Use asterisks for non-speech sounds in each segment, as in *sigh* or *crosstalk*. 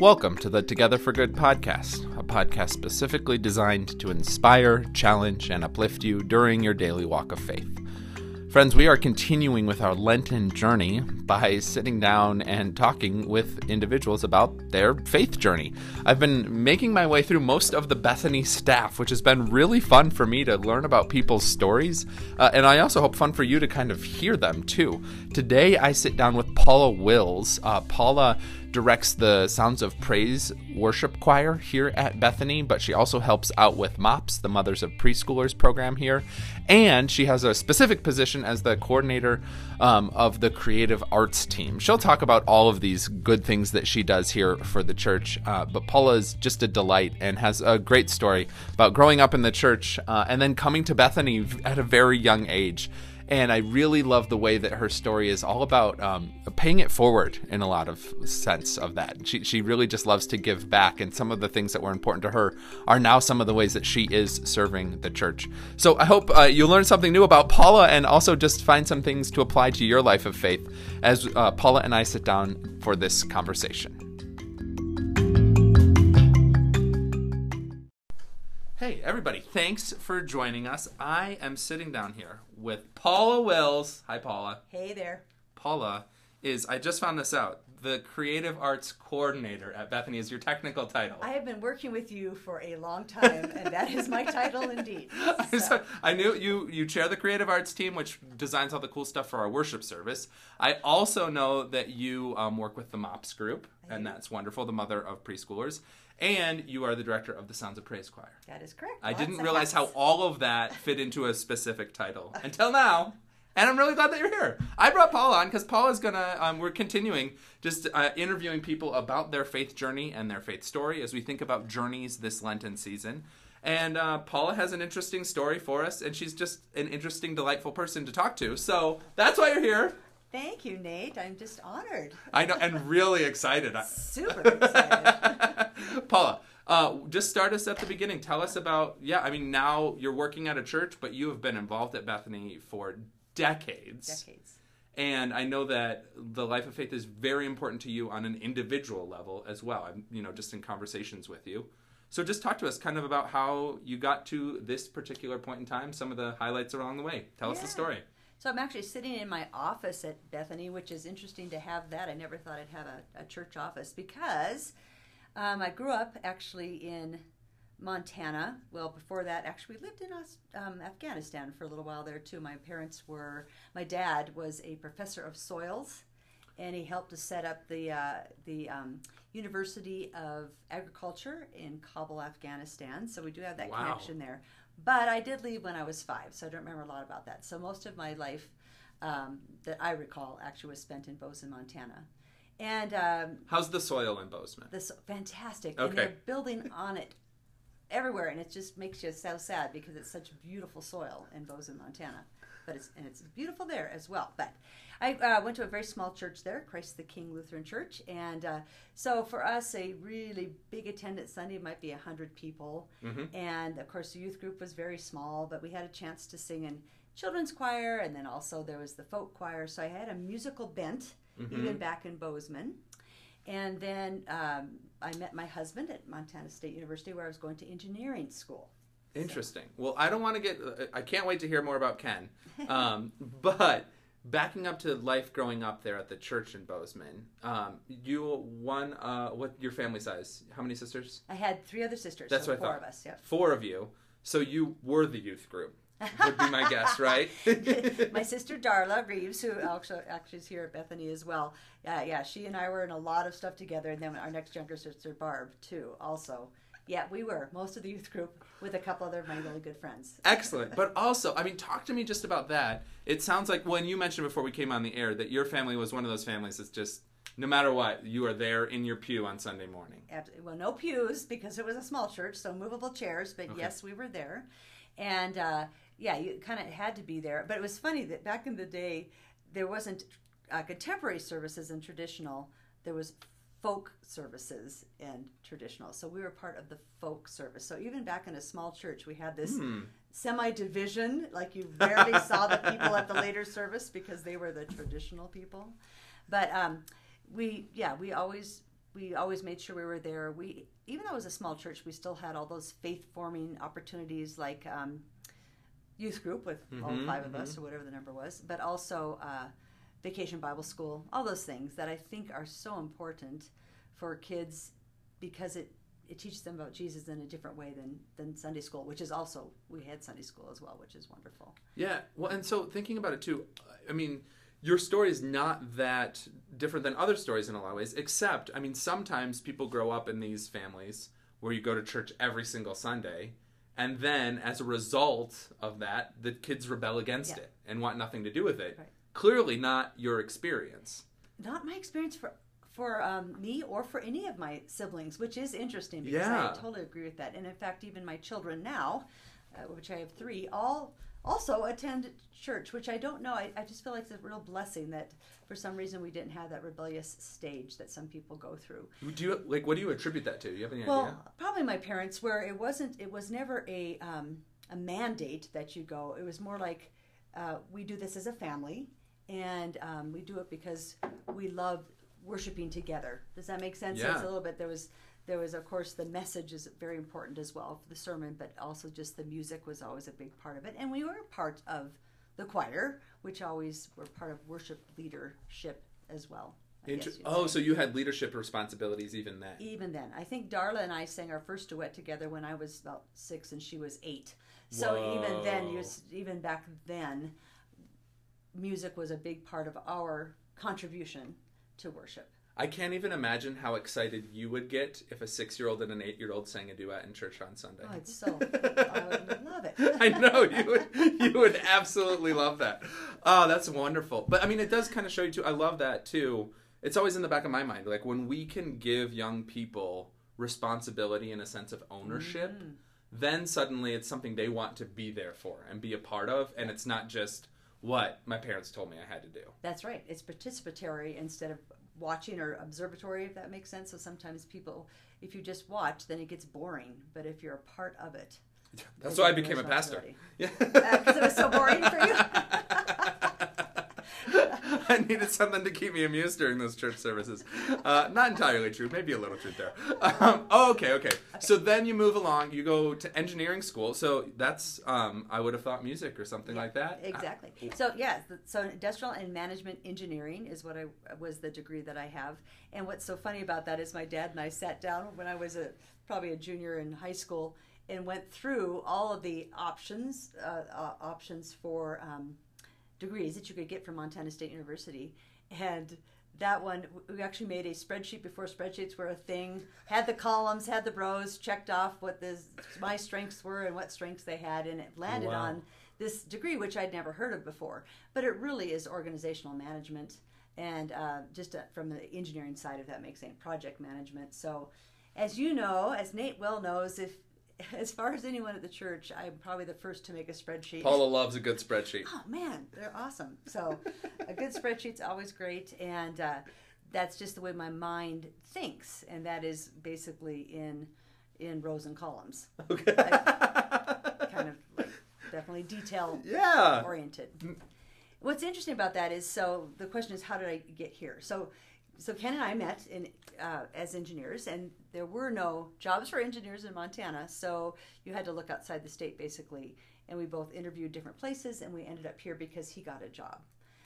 Welcome to the Together for Good podcast, a podcast specifically designed to inspire, challenge, and uplift you during your daily walk of faith. Friends, we are continuing with our Lenten journey by sitting down and talking with individuals about their faith journey. I've been making my way through most of the Bethany staff, which has been really fun for me to learn about people's stories, uh, and I also hope fun for you to kind of hear them too. Today, I sit down with Paula Wills. Uh, Paula directs the Sounds of Praise worship choir here at Bethany, but she also helps out with MOPS, the Mothers of Preschoolers program here. And she has a specific position as the coordinator um, of the creative arts team. She'll talk about all of these good things that she does here for the church. Uh, but Paula is just a delight and has a great story about growing up in the church uh, and then coming to Bethany at a very young age and I really love the way that her story is all about um, paying it forward in a lot of sense of that. She, she really just loves to give back, and some of the things that were important to her are now some of the ways that she is serving the church. So I hope uh, you learn something new about Paula and also just find some things to apply to your life of faith as uh, Paula and I sit down for this conversation. Hey, everybody, thanks for joining us. I am sitting down here with Paula Wills. Hi, Paula. Hey there. Paula is, I just found this out, the creative arts coordinator at Bethany is your technical title. I have been working with you for a long time, and that is my title indeed. *laughs* So. I knew you you chair the creative arts team, which designs all the cool stuff for our worship service. I also know that you um, work with the MOPS group, and that's wonderful, the mother of preschoolers and you are the director of the Sounds of Praise Choir. That is correct. I didn't realize how all of that fit into a specific title *laughs* until now. And I'm really glad that you're here. I brought Paul on because Paul is gonna. Um, we're continuing just uh, interviewing people about their faith journey and their faith story as we think about journeys this Lenten season. And uh, Paula has an interesting story for us, and she's just an interesting, delightful person to talk to. So that's why you're here. Thank you, Nate. I'm just honored. I know, and really excited. *laughs* Super excited. *laughs* *laughs* Paula, uh, just start us at the beginning. Tell us about, yeah, I mean, now you're working at a church, but you have been involved at Bethany for decades. Decades. And I know that the life of faith is very important to you on an individual level as well. I'm, you know, just in conversations with you. So just talk to us kind of about how you got to this particular point in time, some of the highlights along the way. Tell yeah. us the story. So I'm actually sitting in my office at Bethany, which is interesting to have that. I never thought I'd have a, a church office because um, I grew up actually in Montana. Well, before that, actually, we lived in um, Afghanistan for a little while there too. My parents were, my dad was a professor of soils, and he helped to set up the uh, the um, University of Agriculture in Kabul, Afghanistan. So we do have that wow. connection there. But I did leave when I was five, so I don't remember a lot about that. So most of my life um, that I recall actually was spent in Bozeman, Montana. And um, how's the soil in Bozeman? This fantastic. Okay. And they're building on it everywhere, and it just makes you so sad because it's such beautiful soil in Bozeman, Montana. But it's and it's beautiful there as well. But I uh, went to a very small church there, Christ the King Lutheran Church, and uh, so for us, a really big attendance Sunday might be hundred people, mm-hmm. and of course the youth group was very small, but we had a chance to sing in children's choir, and then also there was the folk choir. So I had a musical bent mm-hmm. even back in Bozeman. And then um, I met my husband at Montana State University, where I was going to engineering school. Interesting. So. Well, I don't want to get. I can't wait to hear more about Ken. Um, *laughs* but backing up to life growing up there at the church in Bozeman, um, you one. Uh, what your family size? How many sisters? I had three other sisters. That's so what four I thought. of us. Yeah. Four of you. So you were the youth group would be my guess, right? *laughs* my sister Darla Reeves, who also actually is here at Bethany as well. Yeah, yeah, she and I were in a lot of stuff together, and then our next younger sister Barb too, also. Yeah, we were most of the youth group with a couple other of my really good friends. Excellent, but also, I mean, talk to me just about that. It sounds like when you mentioned before we came on the air that your family was one of those families that's just no matter what, you are there in your pew on Sunday morning. Absolutely. Well, no pews because it was a small church, so movable chairs. But okay. yes, we were there, and uh, yeah, you kind of had to be there. But it was funny that back in the day, there wasn't uh, contemporary services and traditional. There was folk services and traditional. So we were part of the folk service. So even back in a small church, we had this hmm. semi division. Like you *laughs* rarely saw the people at the later service because they were the traditional people. But um, we, yeah, we always we always made sure we were there. We even though it was a small church, we still had all those faith forming opportunities like um, youth group with all Mhm, 5 of us or whatever the number was, but also uh, vacation Bible school. All those things that I think are so important for kids because it it teaches them about Jesus in a different way than than Sunday school, which is also we had Sunday school as well, which is wonderful. Yeah, well, and so thinking about it too, I mean, your story is not that different than other stories in a lot of ways, except, I mean, sometimes people grow up in these families where you go to church every single Sunday, and then as a result of that, the kids rebel against Yeah. it and want nothing to do with it. Right. Clearly, not your experience. Not my experience for for um, me or for any of my siblings, which is interesting because Yeah. I totally agree with that. And in fact, even my children now, uh, which I have three, all also attend church, which I don't know. I, I just feel like it's a real blessing that for some reason we didn't have that rebellious stage that some people go through. Do you like what do you attribute that to? Do you have any Well, idea? probably my parents, where it wasn't, it was never a um, a mandate that you go. It was more like uh, we do this as a family, and um, we do it because we love worshiping together. Does that make sense? Yeah. it's a little bit. There was there was of course the message is very important as well for the sermon, but also just the music was always a big part of it, and we were part of the choir, which always were part of worship leadership as well. Inter- oh, say so you had leadership responsibilities even then. even then. I think Darla and I sang our first duet together when I was about six and she was eight. So even then, you even back then, music was a big part of our contribution to worship. I can't even imagine how excited you would get if a six-year-old and an eight-year-old sang a duet in church on Sunday. Oh, it's so *laughs* I would love it. *laughs* I know you would. You would absolutely love that. Oh, that's wonderful. But I mean, it does kind of show you too. I love that too. It's always in the back of my mind, like when we can give young people responsibility and a sense of ownership, Mm. then suddenly it's something they want to be there for and be a part of, and it's not just what my parents told me I had to do. That's right. It's participatory instead of watching or observatory, if that makes sense. So sometimes people, if you just watch, then it gets boring. But if you're a part of it, That's why I became a pastor. Yeah, uh, because it was so boring for you. *laughs* *laughs* I needed something to keep me amused during those church services. Uh, not entirely true, maybe a little truth there. Um, oh, okay, okay, So then you move along. You go to engineering school. So that's um, I would have thought music or something Yeah, like that. Exactly. So yeah, so industrial and management engineering is what I was the degree that I have. And what's so funny about that is my dad and I sat down when I was a probably a junior in high school and went through all of the options uh, uh, options for um, degrees that you could get from Montana State University, and that one we actually made a spreadsheet before spreadsheets were a thing. Had the columns, had the rows, checked off what the my strengths were and what strengths they had, and it landed Wow. on this degree which I'd never heard of before. But it really is organizational management and uh, just uh, from the engineering side, if that makes sense, project management. So, as you know, as Nate well knows, if *laughs* as far as anyone at the church, I'm probably the first to make a spreadsheet. Paula loves a good spreadsheet. Oh man, they're awesome. So a good spreadsheet's always great, and uh, that's just the way my mind thinks, and that is basically in in rows and columns, Okay. *laughs* kind of like definitely detail yeah. oriented. What's interesting about that is so the question is how did I get here? So so Ken and I met in uh, as engineers, and there were no jobs for engineers in Montana, so you had to look outside the state basically. And we both interviewed different places, and we ended up here because he got a job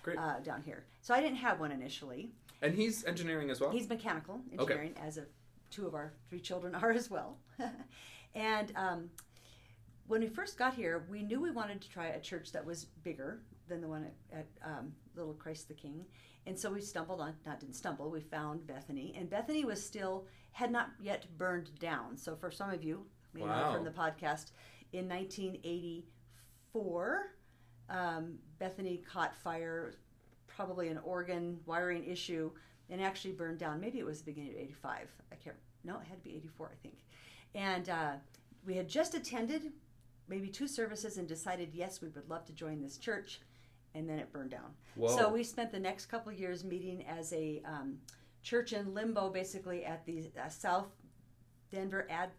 Great. uh, down here. So I didn't have one initially. And he's engineering as well. He's mechanical engineering, as of two of our three children *laughs* are as well. *laughs* and um, when we first got here, we knew we wanted to try a church that was bigger than the one at, at um, Little Christ the King. And so we stumbled on, not didn't stumble, we found Bethany. And Bethany was still, had not yet burned down. So for some of you, maybe not Wow. from the podcast, in 1984, um, Bethany caught fire, probably an organ wiring issue, and actually burned down. Maybe it was the beginning of 85. I can't, no, it had to be 84, I think. And uh, we had just attended maybe two services and decided, yes, we would love to join this church. And then it burned down. Whoa. So we spent the next couple of years meeting as a um, church in limbo, basically at the uh, South Denver Ad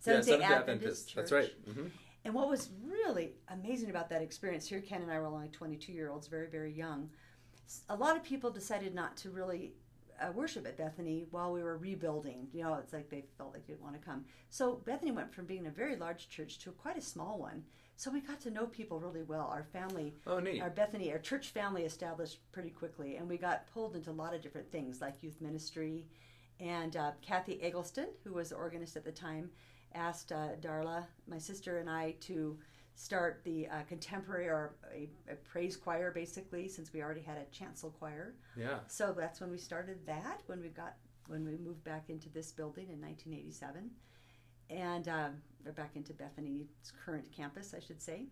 Seventh Day Seventh-day Adventist Church. That's right. hmm And what was really amazing about that experience here, Ken and I were only 22 year olds, very, very young. A lot of people decided not to really uh, worship at Bethany while we were rebuilding. You know, it's like they felt like they didn't want to come. So Bethany went from being a very large church to quite a small one. So we got to know people really well. Our family, Oh, our Bethany, our church family established pretty quickly, and we got pulled into a lot of different things like youth ministry. And uh, Kathy Eggleston, who was the organist at the time, asked uh, Darla, my sister, and I to start the uh, contemporary or a, a praise choir, basically, since we already had a chancel choir. yeah. So that's when we started that. When we got when we moved back into this building in 1987, and um, or back into Bethany's current campus, I should say.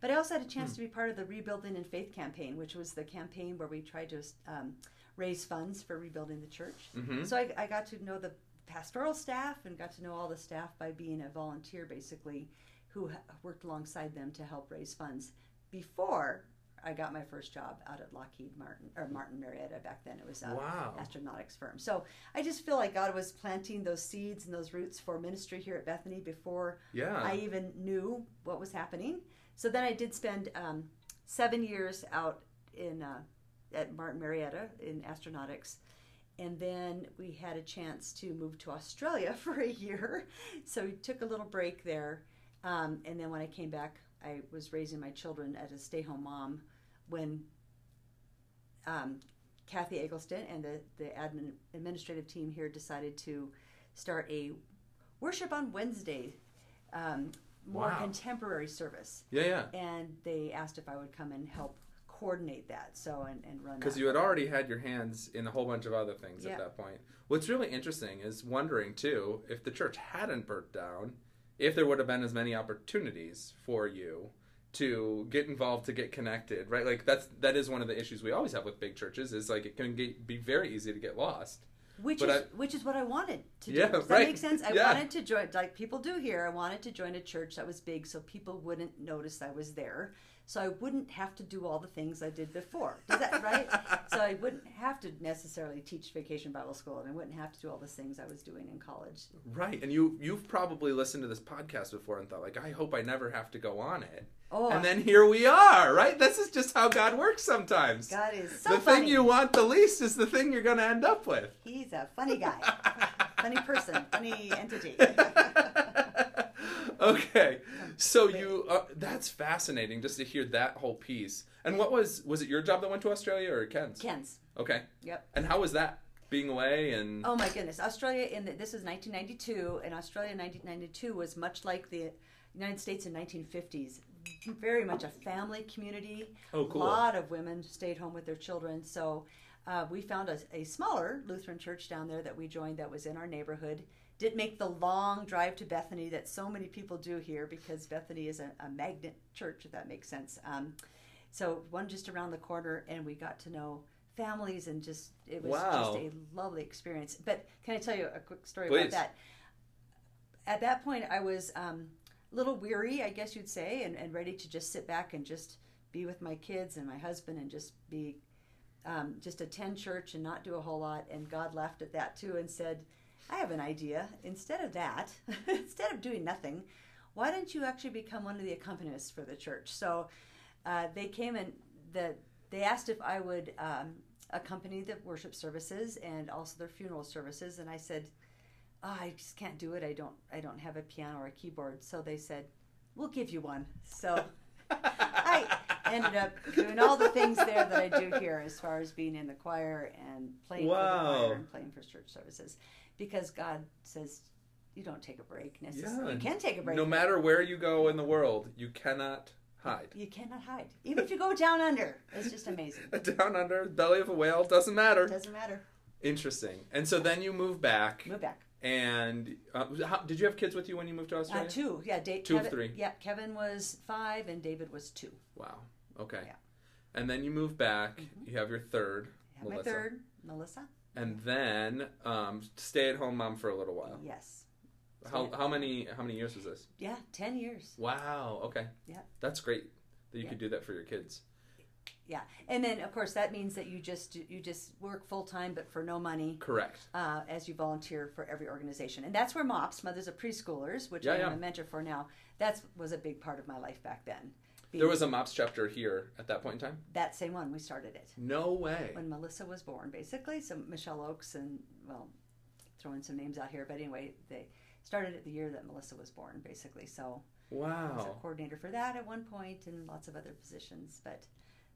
But I also had a chance to be part of the Rebuilding in Faith campaign, which was the campaign where we tried to um, raise funds for rebuilding the church. Mm-hmm. So I, I got to know the pastoral staff and got to know all the staff by being a volunteer, basically, who ha- worked alongside them to help raise funds before I got my first job out at Lockheed Martin or Martin Marietta. Back then, it was an Wow. astronautics firm. So I just feel like God was planting those seeds and those roots for ministry here at Bethany before Yeah. I even knew what was happening. So then I did spend um, seven years out in uh, at Martin Marietta in astronautics, and then we had a chance to move to Australia *laughs* for a year. So we took a little break there, um, and then when I came back, I was raising my children as a stay-home mom when um, Kathy Eggleston and the the admin, administrative team here decided to start a worship on Wednesday, um, more Wow. contemporary service, yeah, yeah. and they asked if I would come and help coordinate that. So and, and run Because you had already had your hands in a whole bunch of other things Yeah. at that point. What's really interesting is wondering too if the church hadn't burnt down, if there would have been as many opportunities for you to get involved, to get connected, right? Like that's that is one of the issues we always have with big churches is like it can get, be very easy to get lost. which but is I- which is what I wanted to Yeah, do. Does right. that make sense? I Yeah. wanted to join like people do here. I wanted to join a church that was big so people wouldn't notice I was there. So I wouldn't have to do all the things I did before. Does that right? *laughs* so I wouldn't have to necessarily teach vacation Bible school and I wouldn't have to do all the things I was doing in college. Right, and you you've probably listened to this podcast before and thought like, I hope I never have to go on it. Oh, And then here we are, right? This is just how God works sometimes. God is so the funny. thing you want the least is the thing you're going to end up with. He's a funny guy, *laughs* funny person, funny entity. *laughs* okay, so you uh, that's fascinating just to hear that whole piece. And what was was it your job that went to Australia or Ken's? Ken's. Okay, Yep. and how was that being away and Oh my goodness, Australia in the, this is 1992, and Australia in 1992 was much like the United States in 1950s. Very much a family community. oh cool A lot of women stayed home with their children. So uh, we found a, a smaller Lutheran church down there that we joined that was in our neighborhood. Didn't make the long drive to Bethany that so many people do here because Bethany is a, a magnet church, if that makes sense. Um, so one just around the corner, and we got to know families and just it was Wow. just a lovely experience. But can I tell you a quick story Please. about that? At that point, I was um, a little weary, I guess you'd say, and, and ready to just sit back and just be with my kids and my husband and just be um, just attend church and not do a whole lot. And God laughed at that too and said, I have an idea. Instead of that, *laughs* instead of doing nothing, why don't you actually become one of the accompanists for the church? So uh, they came and the, they asked if I would um, accompany the worship services and also their funeral services. And I said, oh, I just can't do it. I don't, I don't have a piano or a keyboard. So they said, we'll give you one. So *laughs* ended up doing all the things there that I do here as far as being in the choir and playing for the choir and playing for church services because God says you don't take a break necessarily. Yeah. You can take a break. no matter where you go in the world, you cannot hide. You cannot hide. Even if you go down under, it's just amazing. *laughs* Down under, belly of a whale, doesn't matter. Doesn't matter. Interesting. And so then you move back, Move back. and uh, how, did you have kids with you when you moved to Uh, Australia? two. Yeah, Dave, Two of Kevin, three. Yeah, Kevin was five and David was two. Wow. Okay. Yeah. And then you move back. You have your third, I have my Melissa. third, Melissa. and then um, stay at home mom for a little while. Yes. How, how many how many years was this? Yeah, ten years. Wow. Okay. Yeah. That's great that you Yeah. could do that for your kids. Yeah, and then of course that means that you just you just work full time, but for no money. Correct. uh, as you volunteer for every organization. And that's where MOPS, Mothers of Preschoolers, which Yeah, I am yeah. a mentor for now, that was a big part of my life back then. Being- There was a MOPS chapter here at that point in time. that same one. We started it No way. when Melissa was born, basically. So Michelle Oakes and well, throwing some names out here, but anyway, they started it the year that Melissa was born, basically. So wow. I was a Wow. coordinator for that at one point, and lots of other positions. But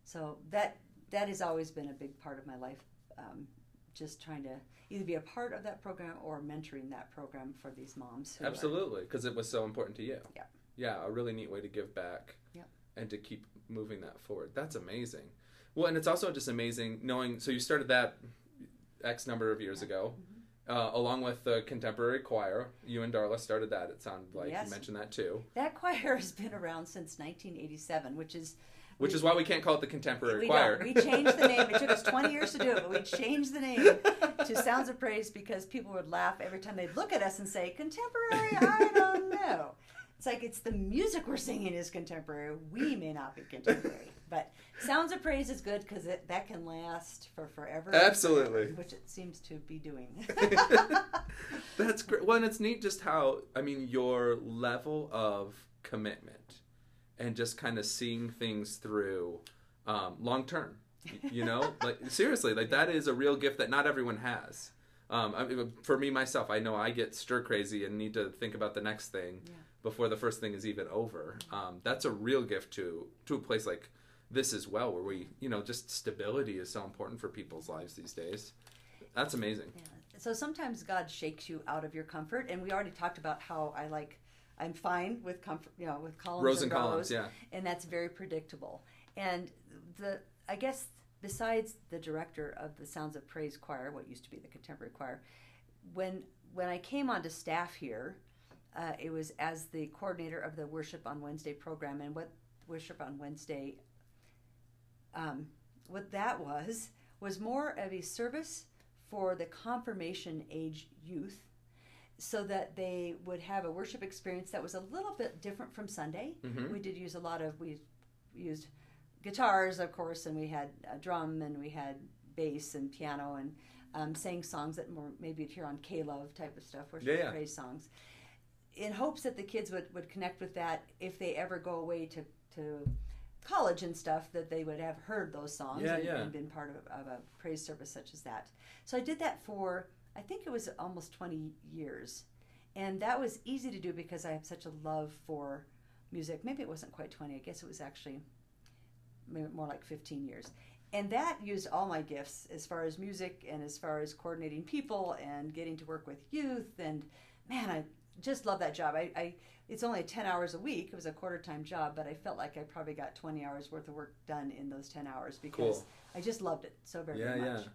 so that that has always been a big part of my life. Um, just trying to either be a part of that program or mentoring that program for these moms. Absolutely, because it was so important to you. Yeah. Yeah, a really neat way to give back. Yep. And to keep moving that forward. That's amazing. Well, and it's also just amazing knowing. So you started that X number of years ago, Mm-hmm. uh, along with the contemporary choir. You and Darla started that. It sounded like Yes. you mentioned that too. that choir *laughs* has been around since 1987, which is Which we- is why we can't call it the contemporary we choir. Don't. We changed the name. It took us 20 years to do it, but we *laughs* changed the name to Sounds of Praise because people would laugh every time they'd look at us and say, Contemporary, I don't know. It's like it's the music we're singing is contemporary. We may not be contemporary. *laughs* But Sounds of Praise is good because that can last for forever. Absolutely. Which it seems to be doing. *laughs* *laughs* That's great. Well, and it's neat just how I mean your level of commitment and just kind of seeing things through um, long term. You know, like seriously, like that is a real gift that not everyone has. Um, I mean, for me myself, I know I get stir crazy and need to think about the next thing Yeah. Before the first thing is even over. Um, that's a real gift to to a place like this as well, where we, you know, just stability is so important for people's lives these days. That's amazing. Yeah. So sometimes God shakes you out of your comfort, and we already talked about how I like. I'm fine with comfort, you know, with columns Rows and and columns, rows, yeah. and that's very predictable. And the I guess besides the director of the Sounds of Praise Choir, what used to be the Contemporary Choir, when when I came onto staff here, uh, it was as the coordinator of the Worship on Wednesday program, and what Worship on Wednesday, um, what that was was more of a service for the confirmation age youth so that they would have a worship experience that was a little bit different from Sunday. Mhm. We did use a lot of we used guitars, of course, and we had a drum and we had bass and piano and um, sang songs that more maybe you'd hear on K Love type of stuff, worship Yeah, yeah. praise songs, in hopes that the kids would, would connect with that if they ever go away to to college and stuff that they would have heard those songs Yeah, and, yeah. and been part of, of a praise service such as that. So I did that for I think it was almost 20 years. And that was easy to do because I have such a love for music. Maybe it wasn't quite 20. I guess it was actually more like 15 years. And that used all my gifts as far as music and as far as coordinating people and getting to work with youth. And man, I just love that job. I, I it's only 10 hours a week. It was a quarter time job, but I felt like I probably got 20 hours worth of work done in those 10 hours because Cool. I just loved it so very, Yeah, very yeah. much.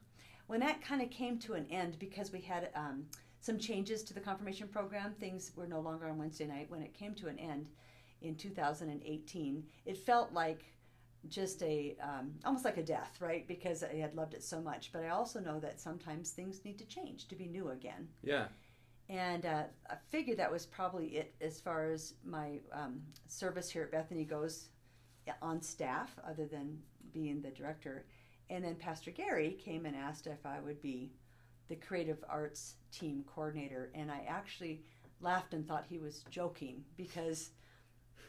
When that kind of came to an end because we had um, some changes to the confirmation program, things were no longer on Wednesday night. When it came to an end in 2018, it felt like just a um, almost like a death, right? Because I had loved it so much. But I also know that sometimes things need to change to be new again. Yeah. And uh, I figured that was probably it as far as my um, service here at Bethany goes on staff, other than being the director. And then Pastor Gary came and asked if I would be the creative arts team coordinator. And I actually laughed and thought he was joking because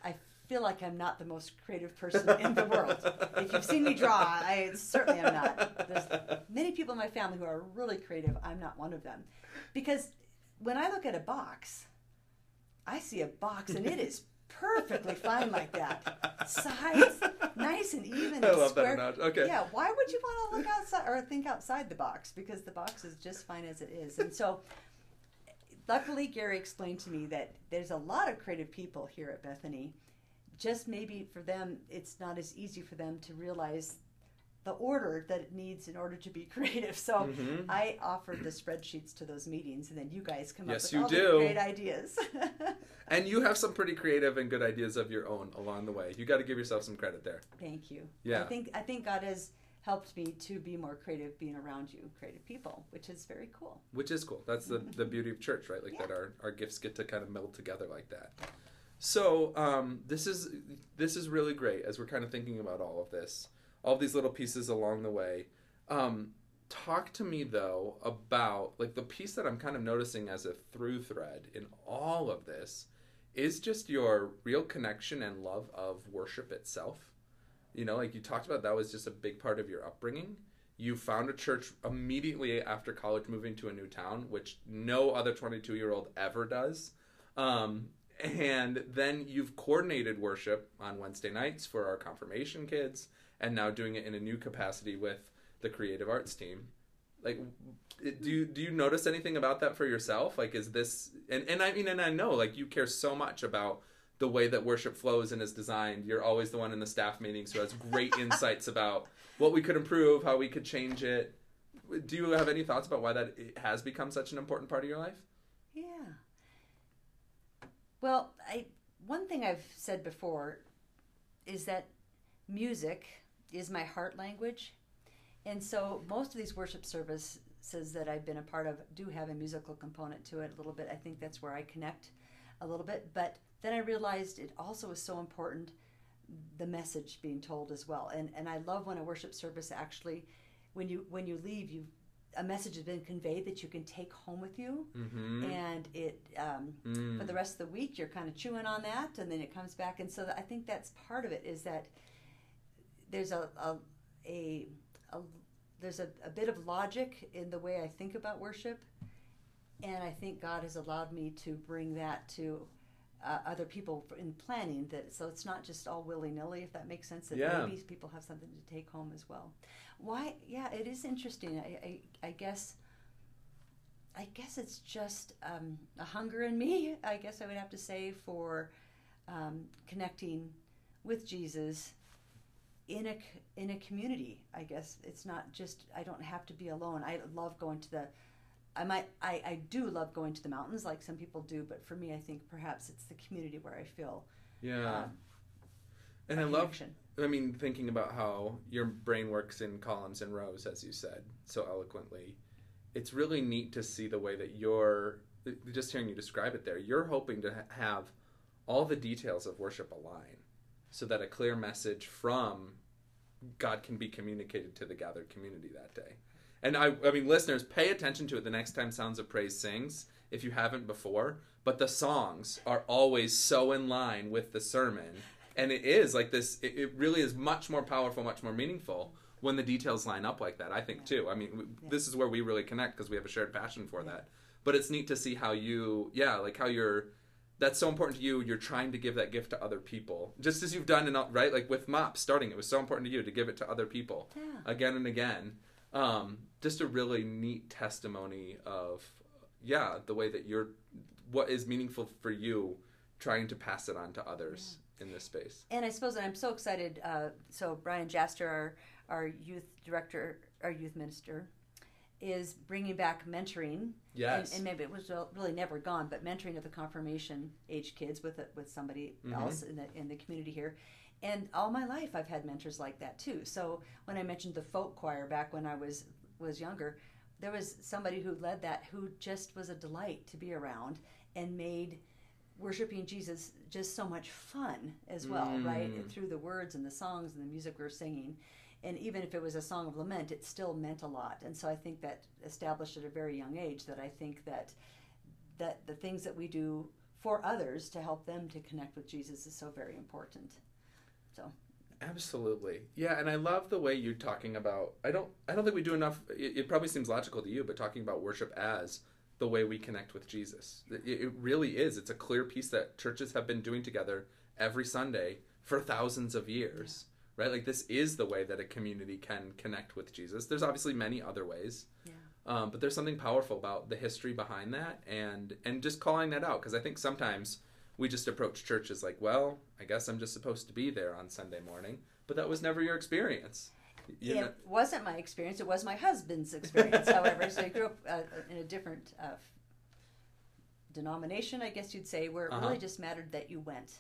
I feel like I'm not the most creative person in the world. If you've seen me draw, I certainly am not. There's many people in my family who are really creative. I'm not one of them. Because when I look at a box, I see a box and it is *laughs* perfectly fine like that. Size, nice and even *laughs* I love that square. analogy. Okay. Yeah, why would you want to look outside or think outside the box? Because the box is just fine as it is. And so, luckily, Gary explained to me that there's a lot of creative people here at Bethany. Just maybe for them, it's not as easy for them to realize the order that it needs in order to be *laughs* creative. So Mhm. I offered the spreadsheets to those meetings, and then you guys come Yes, up with all do. the great ideas. *laughs* And you have some pretty creative and good ideas of your own along the way. You got to give yourself some credit there. Thank you. Yeah. I think I think God has helped me to be more creative being around you, creative people, which is very cool. which is cool. That's the *laughs* the beauty of church, right? Like Yeah. that our our gifts get to kind of meld together like that. So um, this is this is really great as we're kind of thinking about all of this, all these little pieces along the way. Um, talk to me though about like the piece that I'm kind of noticing as a through thread in all of this is just your real connection and love of worship itself. You know, like you talked about, that was just a big part of your upbringing. You found a church immediately after college, moving to a new town, which no other 22 year old ever does. Um, and then you've coordinated worship on Wednesday nights for our confirmation kids, and now doing it in a new capacity with the creative arts team. Like, do you do you notice anything about that for yourself? Like, is this and and I mean, and I know like you care so much about the way that worship flows and is designed. You're always the one in the staff meetings who has great *laughs* insights about what we could improve, how we could change it. Do you have any thoughts about why that has become such an important part of your life? Yeah. Well, I one thing I've said before is that music is my heart language. And so most of these worship services that I've been a part of do have a musical component to it a little bit. I think that's where I connect a little bit. But then I realized it also is so important the message being told as well. And and I love when a worship service actually when you when you leave you a message has been conveyed that you can take home with you, mm-hmm. and it um, mm. for the rest of the week you're kind of chewing on that, and then it comes back. And so I think that's part of it is that there's a a, a, a there's a, a bit of logic in the way I think about worship, and I think God has allowed me to bring that to uh, other people in planning that so it's not just all willy-nilly if that makes sense that yeah. maybe people have something to take home as well. Why yeah it is interesting. I, I, I guess i guess it's just um, a hunger in me i guess i would have to say for um, connecting with jesus in a in a community i guess it's not just i don't have to be alone i love going to the I might I, I do love going to the mountains like some people do, but for me I think perhaps it's the community where I feel Yeah. Um, and I love I mean thinking about how your brain works in columns and rows as you said so eloquently. It's really neat to see the way that you're just hearing you describe it there. You're hoping to have all the details of worship align so that a clear message from God can be communicated to the gathered community that day. And I, I mean, listeners, pay attention to it the next time Sounds of Praise sings, if you haven't before. But the songs are always so in line with the sermon. And it is like this, it, it really is much more powerful, much more meaningful when the details line up like that, I think, too. I mean, yeah. this is where we really connect because we have a shared passion for yeah. that. But it's neat to see how you, yeah, like how you're that's so important to you you're trying to give that gift to other people just as you've done in right like with mop starting it was so important to you to give it to other people yeah. again and again um, just a really neat testimony of yeah the way that you're what is meaningful for you trying to pass it on to others yeah. in this space and i suppose i'm so excited uh, so brian jaster our, our youth director our youth minister is bringing back mentoring yes and, and maybe it was really never gone but mentoring of the confirmation age kids with it with somebody mm-hmm. else in the in the community here and all my life i've had mentors like that too so when i mentioned the folk choir back when i was was younger, there was somebody who led that who just was a delight to be around and made worshiping Jesus just so much fun as well, mm. right? through the words and the songs and the music we are singing. And even if it was a song of lament, it still meant a lot. And so I think that established at a very young age that I think that that the things that we do for others to help them to connect with Jesus is so very important. So Absolutely. Yeah, and I love the way you're talking about I don't I don't think we do enough it, it probably seems logical to you, but talking about worship as the way we connect with Jesus. It, it really is. It's a clear piece that churches have been doing together every Sunday for thousands of years. Yeah. Right? Like this is the way that a community can connect with Jesus. There's obviously many other ways. Yeah. Um, but there's something powerful about the history behind that and and just calling that out because I think sometimes we just approach church as like, well, I guess I'm just supposed to be there on Sunday morning, but that was never your experience. You it know? wasn't my experience. It was my husband's experience, *laughs* however. So I grew up uh, in a different uh, denomination, I guess you'd say, where it uh-huh. really just mattered that you went.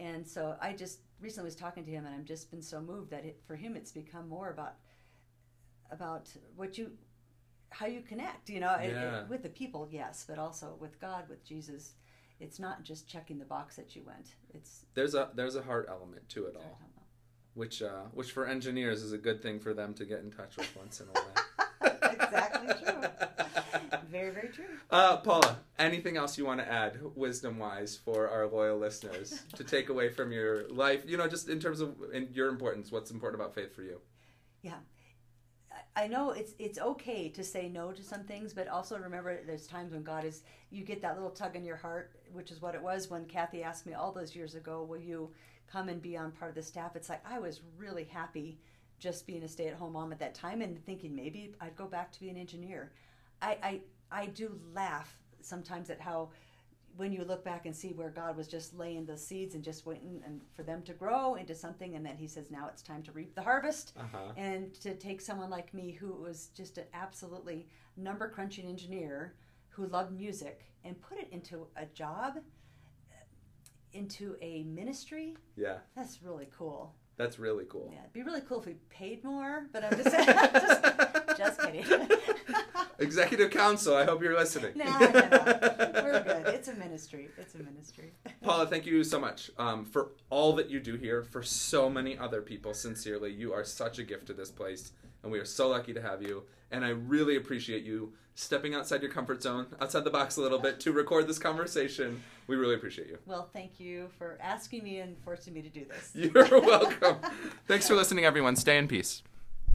And so I just recently was talking to him, and I've just been so moved that it, for him it's become more about about what you how you connect, you know, yeah. it, it, with the people, yes, but also with God, with Jesus it's not just checking the box that you went. It's there's a there's a heart element to it all, which uh, which for engineers is a good thing for them to get in touch with once in a while. *laughs* exactly true. *laughs* *laughs* Very very true. Uh, Paula, anything else you want to add, wisdom wise, for our loyal listeners to take away from your life? You know, just in terms of in your importance, what's important about faith for you? Yeah. I know it's it's okay to say no to some things, but also remember there's times when God is you get that little tug in your heart, which is what it was when Kathy asked me all those years ago, "Will you come and be on part of the staff?" It's like I was really happy just being a stay-at-home mom at that time and thinking maybe I'd go back to be an engineer. I I, I do laugh sometimes at how when you look back and see where God was just laying the seeds and just waiting and for them to grow into something, and then He says, "Now it's time to reap the harvest." Uh-huh. And to take someone like me, who was just an absolutely number crunching engineer who loved music, and put it into a job, into a ministry, Yeah, that's really cool. that's really cool. Yeah, it'd be really cool if we paid more, but I'm just just, *laughs* just kidding. *laughs* Executive Council, I hope you're listening. no, no, no. We're good. It's a ministry. It's a ministry. Paula, thank you so much um, for all that you do here for so many other people. Sincerely, you are such a gift to this place, and we are so lucky to have you. And I really appreciate you stepping outside your comfort zone, outside the box a little bit, to record this conversation. We really appreciate you. Well, thank you for asking me and forcing me to do this. You're welcome. *laughs* Thanks for listening, everyone. Stay in peace.